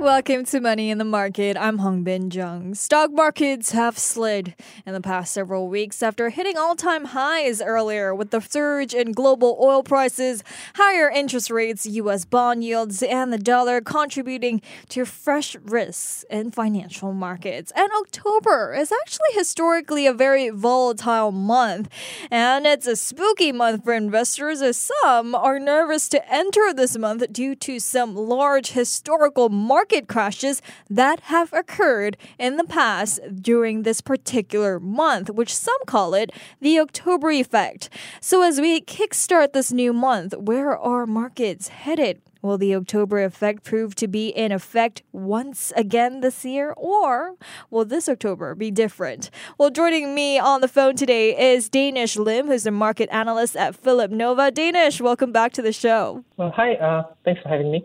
Welcome to Money in the Market. I'm Hongbin Jeong. Stock markets have slid in the past several weeks after hitting all time highs earlier with the surge in global oil prices, higher interest rates, U.S. bond yields, and the dollar contributing to fresh risks in financial markets. And October is actually historically a very volatile month, and it's a spooky month for investors as some are nervous to enter this month due to some large historical market market crashes that have occurred in the past during this particular month, which some call it the October effect. So, as we kickstart this new month, where are markets headed? Will the October effect prove to be in effect once again this year, or will this October be different? Well, joining me on the phone today is Danish Lim, who's a market analyst at Phillip Nova. Danish, welcome back to the show. Well, hi. Uh, thanks for having me.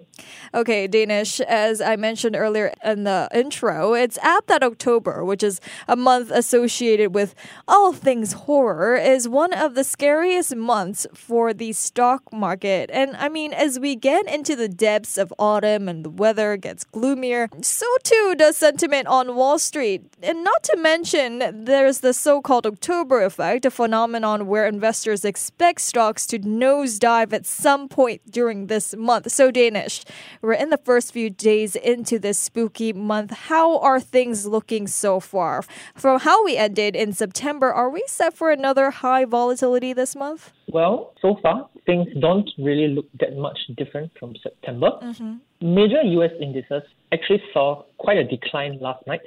Okay, Danish, as I mentioned earlier in the intro, it's apt that October, which is a month associated with all things horror, is one of the scariest months for the stock market. And I mean, as we get into into the depths of autumn and the weather gets gloomier, so too does sentiment on Wall Street. And not to mention, there's the so called October effect, a phenomenon where investors expect stocks to nosedive at some point during this month. So, Danish, we're in the first few days into this spooky month. How are things looking so far? From how we ended in September, are we set for another high volatility this month? Well, so far, things don't really look that much different from September. Mm-hmm. Major US indices actually saw quite a decline last night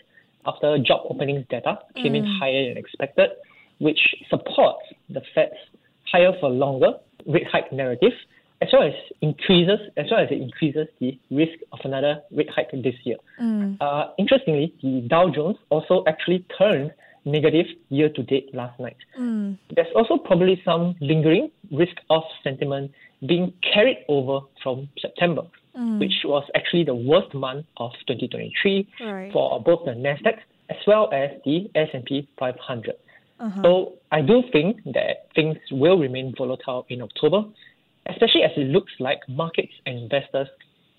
after job openings data came mm. in higher than expected, which supports the Fed's higher for longer rate hike narrative, as well as increases as well as it increases the risk of another rate hike this year. Mm. Uh, interestingly, the Dow Jones also actually turned negative year to date last night. Mm. There's also probably some lingering risk of sentiment being carried over from September, mm. which was actually the worst month of 2023 right. for both the Nasdaq as well as the S&P 500. Uh-huh. So I do think that things will remain volatile in October, especially as it looks like markets and investors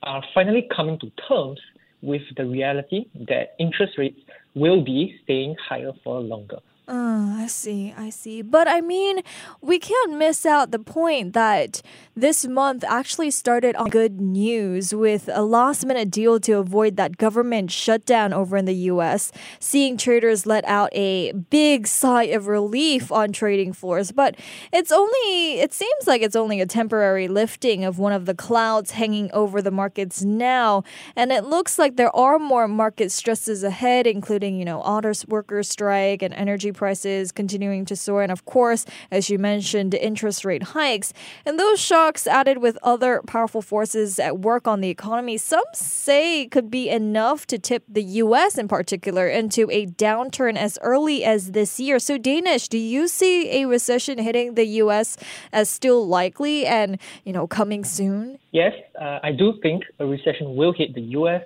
are finally coming to terms with the reality that interest rates will be staying higher for longer. Uh, I see, I see. But I mean, we can't miss out the point that this month actually started on good news with a last minute deal to avoid that government shutdown over in the US, seeing traders let out a big sigh of relief on trading floors. But it's only, it seems like it's only a temporary lifting of one of the clouds hanging over the markets now. And it looks like there are more market stresses ahead, including, you know, auto workers strike and energy prices continuing to soar, and of course, as you mentioned, interest rate hikes. And those shocks added with other powerful forces at work on the economy, some say could be enough to tip the US in particular into a downturn as early as this year. So, Danish, do you see a recession hitting the US as still likely and, you know, coming soon? Yes, uh, I do think a recession will hit the US,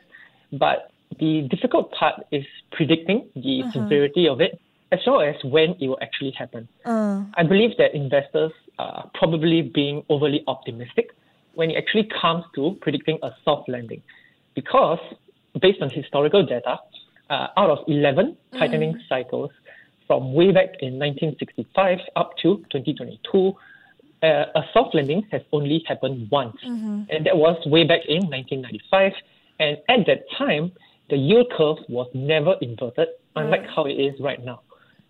but the difficult part is predicting the uh-huh. severity of it as well as when it will actually happen. Uh. I believe that investors are probably being overly optimistic when it actually comes to predicting a soft landing, because based on historical data, uh, out of 11 mm. tightening cycles from way back in 1965 up to 2022, uh, a soft landing has only happened once, mm-hmm. and that was way back in 1995. And at that time, the yield curve was never inverted, unlike how it is right now.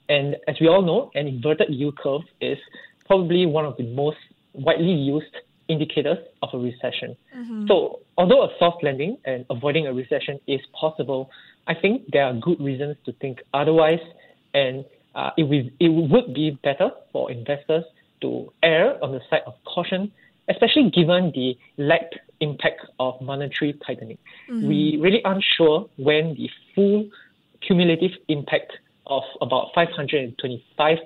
And as we all know, an inverted yield curve is probably one of the most widely used indicators of a recession. Mm-hmm. So, although a soft landing and avoiding a recession is possible, I think there are good reasons to think otherwise, and uh, it, will, it would be better for investors to err on the side of caution, especially given the lagged impact of monetary tightening. Mm-hmm. We really aren't sure when the full cumulative impact of about 525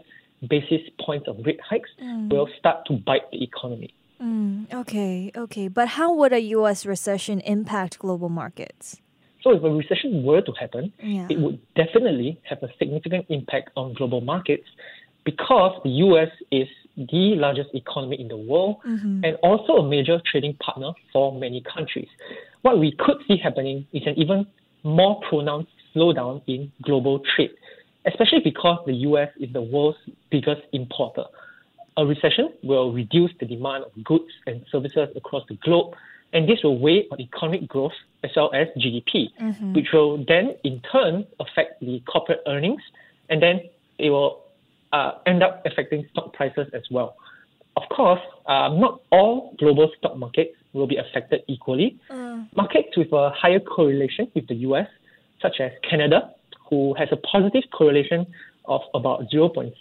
basis points of rate hikes mm. will start to bite the economy. Mm, okay, okay. But how would a US recession impact global markets? So if a recession were to happen, yeah. it would definitely have a significant impact on global markets because the US is the largest economy in the world mm-hmm. and also a major trading partner for many countries. What we could see happening is an even more pronounced slowdown in global trade, especially because the US is the world's biggest importer. A recession will reduce the demand of goods and services across the globe, and this will weigh on economic growth as well as GDP, mm-hmm. which will then in turn affect the corporate earnings, and then it will uh, end up affecting stock prices as well. Of course, uh, not all global stock markets will be affected equally. Mm. Markets with a higher correlation with the US, such as Canada, who has a positive correlation of about 0.67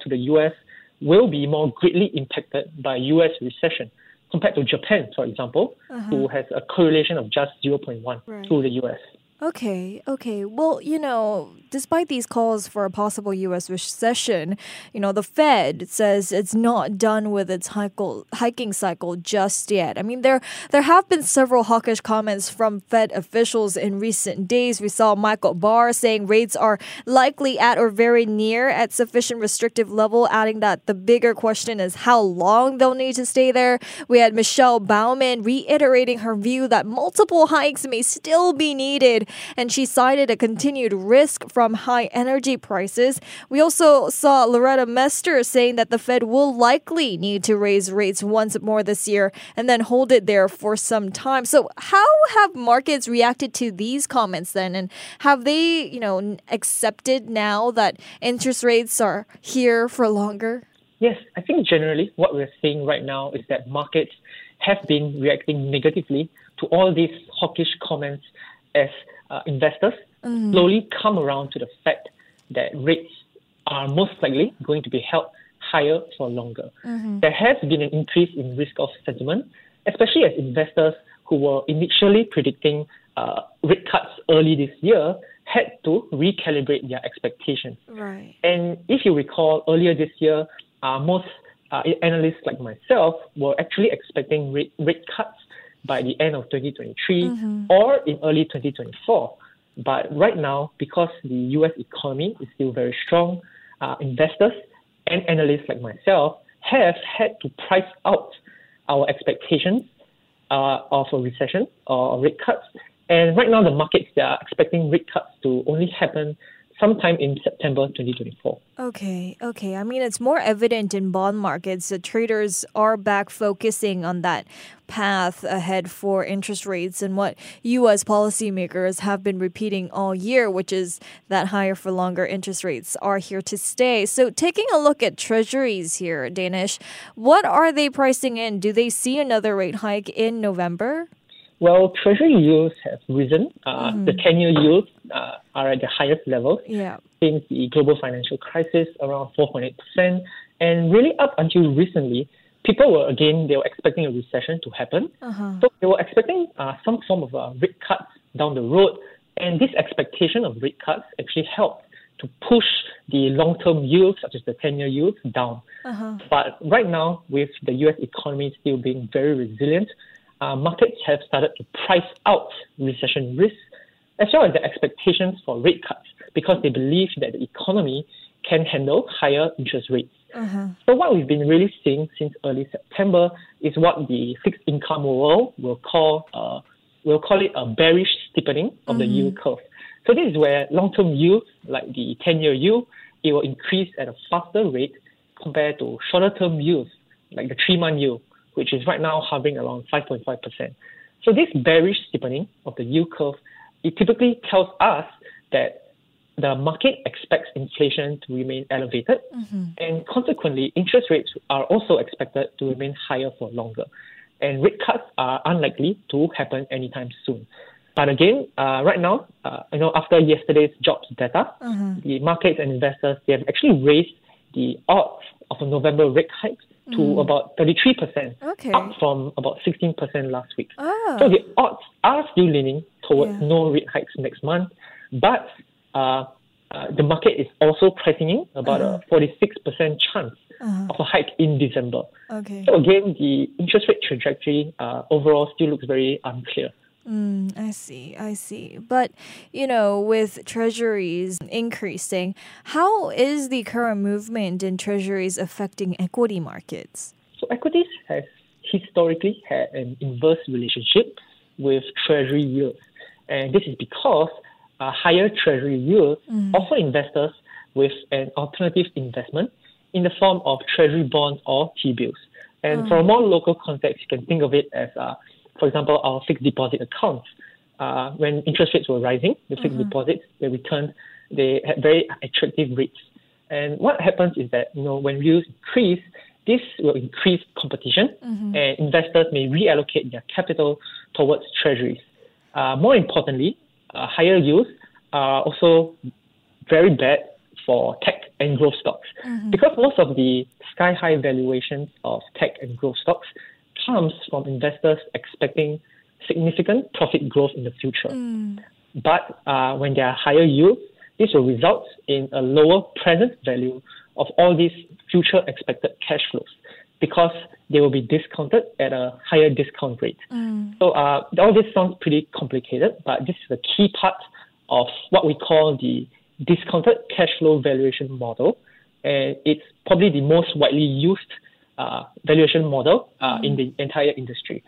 to the US, will be more greatly impacted by US recession compared to Japan, for example, uh-huh. who has a correlation of just 0.1 right. to the US. Okay, okay. Well, you know, despite these calls for a possible U.S. recession, you know, the Fed says it's not done with its hiking cycle just yet. I mean, there there have been several hawkish comments from Fed officials in recent days. We saw Michael Barr saying rates are likely at or very near at sufficient restrictive level, adding that the bigger question is how long they'll need to stay there. We had Michelle Bowman reiterating her view that multiple hikes may still be needed and she cited a continued risk from high energy prices. We also saw Loretta Mester saying that the Fed will likely need to raise rates once more this year and then hold it there for some time. So, how have markets reacted to these comments then? And have they, you know, accepted now that interest rates are here for longer? Yes, I think generally what we're seeing right now is that markets have been reacting negatively to all these hawkish comments as uh, investors mm. slowly come around to the fact that rates are most likely going to be held higher for longer. Mm-hmm. There has been an increase in risk-off sentiment, especially as investors who were initially predicting uh, rate cuts early this year had to recalibrate their expectations. Right. And if you recall, earlier this year, uh, most uh, analysts like myself were actually expecting rate, rate cuts by the end of 2023 mm-hmm. or in early 2024. But right now, because the US economy is still very strong, uh, investors and analysts like myself have had to price out our expectations uh, of a recession or rate cuts. And right now, the markets they are expecting rate cuts to only happen sometime in September 2024. Okay, okay. I mean, it's more evident in bond markets that traders are back focusing on that path ahead for interest rates and what U.S. policymakers have been repeating all year, which is that higher for longer interest rates are here to stay. So, taking a look at treasuries here, Danish, what are they pricing in? Do they see another rate hike in November? Well, treasury yields have risen. Uh, mm-hmm. The 10 year yields uh, are at the highest level yeah. since the global financial crisis, around 4.8%. And really, up until recently, people were again, they were expecting a recession to happen. Uh-huh. So they were expecting uh, some form of uh, rate cuts down the road. And this expectation of rate cuts actually helped to push the long term yields, such as the 10 year yields, down. Uh-huh. But right now, with the US economy still being very resilient, uh, markets have started to price out recession risks as well as the expectations for rate cuts because they believe that the economy can handle higher interest rates. Uh-huh. So what we've been really seeing since early September is what the fixed income world will call uh, we'll call it a bearish steepening of mm-hmm. the yield curve. So this is where long-term yields, like the 10-year yield, it will increase at a faster rate compared to shorter-term yields, like the three-month yield, which is right now hovering around 5.5%. So this bearish steepening of the yield curve, it typically tells us that the market expects inflation to remain elevated, mm-hmm. and consequently, interest rates are also expected to remain higher for longer. And rate cuts are unlikely to happen anytime soon. But again, uh, right now, uh, you know, after yesterday's jobs data, mm-hmm. the markets and investors they have actually raised the odds of a November rate hike to mm. about 33%, okay. up from about 16% last week. Ah. So the odds are still leaning towards yeah. no rate hikes next month, but uh, uh, the market is also pricing in about uh-huh. a 46% chance uh-huh. of a hike in December. Okay. So again, the interest rate trajectory uh, overall still looks very unclear. Mm, I see, I see. But, you know, with treasuries increasing, how is the current movement in treasuries affecting equity markets? So, equities has historically had an inverse relationship with treasury yields. And this is because uh, higher treasury yields mm. offer investors with an alternative investment in the form of treasury bonds or T-bills. And mm. for a more local context, you can think of it as, uh, for example, our fixed deposit accounts. Uh, when interest rates were rising, the fixed mm-hmm. deposits, they returned, they had very attractive rates. And what happens is that, you know, when yields increase, this will increase competition mm-hmm. and investors may reallocate their capital towards treasuries. Uh, more importantly, uh, higher yields are also very bad for tech and growth stocks mm-hmm. because most of the sky high valuations of tech and growth stocks comes from investors expecting significant profit growth in the future. Mm. But uh, when there are higher yields, this will result in a lower present value of all these future expected cash flows because they will be discounted at a higher discount rate. Mm. So uh, all this sounds pretty complicated, but this is a key part of what we call the discounted cash flow valuation model, and it's probably the most widely used uh, valuation model uh, mm. in the entire industry.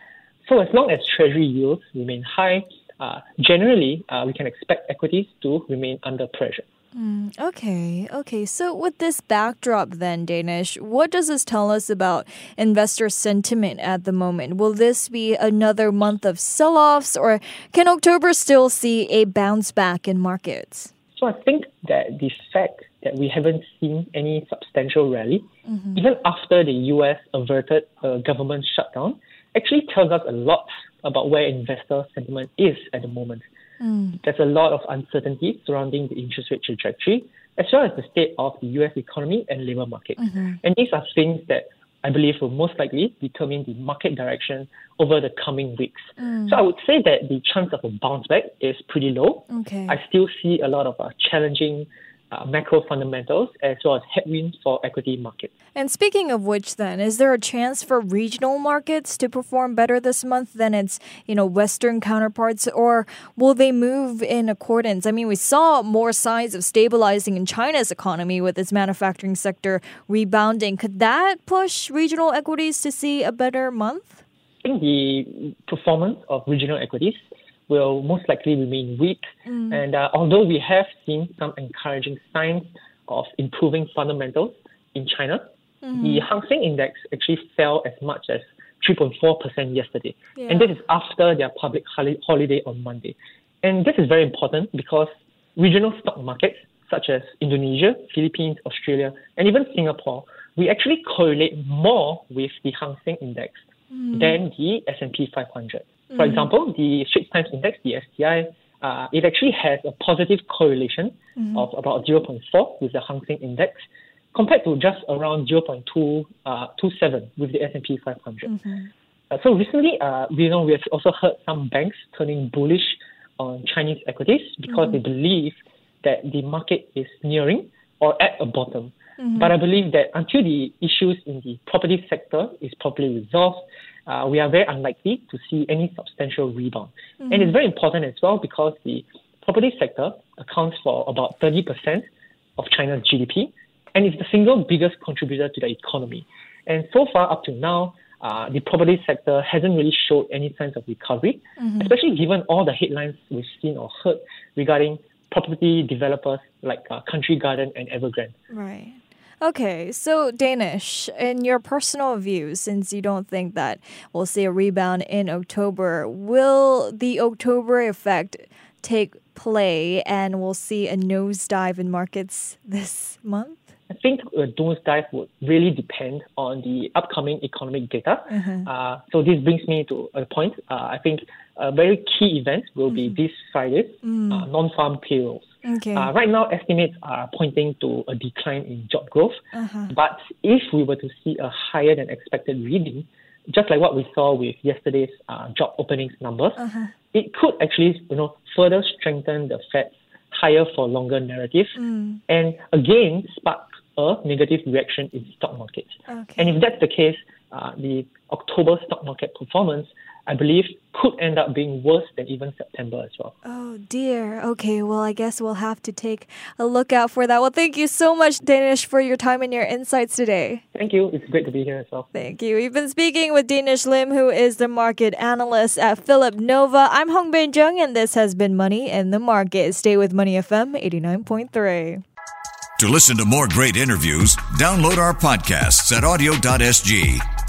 So as long as treasury yields remain high, uh, generally uh, we can expect equities to remain under pressure. Mm, okay, okay. So, with this backdrop, then, Danish, what does this tell us about investor sentiment at the moment? Will this be another month of sell offs, or can October still see a bounce back in markets? So, I think that the fact that we haven't seen any substantial rally, mm-hmm. even after the US averted a government shutdown, actually tells us a lot about where investor sentiment is at the moment. Mm. There's a lot of uncertainty surrounding the interest rate trajectory, as well as the state of the US economy and labor market. Mm-hmm. And these are things that I believe will most likely determine the market direction over the coming weeks. Mm. So I would say that the chance of a bounce back is pretty low. Okay. I still see a lot of uh, challenging uh, macro fundamentals as well as headwinds for equity markets. And speaking of which, then, is there a chance for regional markets to perform better this month than its, you know, Western counterparts, or will they move in accordance? I mean, we saw more signs of stabilizing in China's economy with its manufacturing sector rebounding. Could that push regional equities to see a better month? I think the performance of regional equities will most likely remain weak. Mm. And uh, although we have seen some encouraging signs of improving fundamentals in China, mm-hmm. the Hang Seng Index actually fell as much as 3.4% yesterday. Yeah. And this is after their public holiday on Monday. And this is very important because regional stock markets such as Indonesia, Philippines, Australia, and even Singapore, we actually correlate more with the Hang Seng Index mm. than the S&P 500. For mm-hmm. example, the Straits Times Index, the STI, uh, it actually has a positive correlation mm-hmm. of about 0.4 with the Hang Seng Index, compared to just around 0.227 uh, with the S&P 500. Mm-hmm. Uh, so recently, uh, we know we have also heard some banks turning bullish on Chinese equities because mm-hmm. they believe that the market is nearing or at a bottom. Mm-hmm. But I believe that until the issues in the property sector is properly resolved, uh, we are very unlikely to see any substantial rebound. Mm-hmm. And it's very important as well because the property sector accounts for about 30% of China's GDP and it's the single biggest contributor to the economy. And so far, up to now, uh, the property sector hasn't really showed any signs of recovery, mm-hmm. especially given all the headlines we've seen or heard regarding property developers like uh, Country Garden and Evergrande. Right. Okay, so Danish, in your personal view, since you don't think that we'll see a rebound in October, will the October effect take play and we'll see a nosedive in markets this month? I think a nosedive would really depend on the upcoming economic data. Mm-hmm. Uh, so this brings me to a point. Uh, I think a very key event will mm-hmm. be this Friday, mm. uh, non-farm payrolls. Okay. Uh, right now, estimates are pointing to a decline in job growth. Uh-huh. But if we were to see a higher than expected reading, just like what we saw with yesterday's uh, job openings numbers, uh-huh. it could actually, you know, further strengthen the Fed's higher for longer narrative, mm. and again spark a negative reaction in stock markets. Okay. And if that's the case, uh, the October stock market performance I believe could end up being worse than even September as well. Oh dear. Okay, well, I guess we'll have to take a look out for that. Well, thank you so much, Danish, for your time and your insights today. Thank you. It's great to be here as well. Thank you. We've been speaking with Danish Lim, who is the market analyst at Phillip Nova. I'm Hongbin Jeong, and this has been Money in the Market. Stay with Money FM 89.3. To listen to more great interviews, download our podcasts at awedio.sg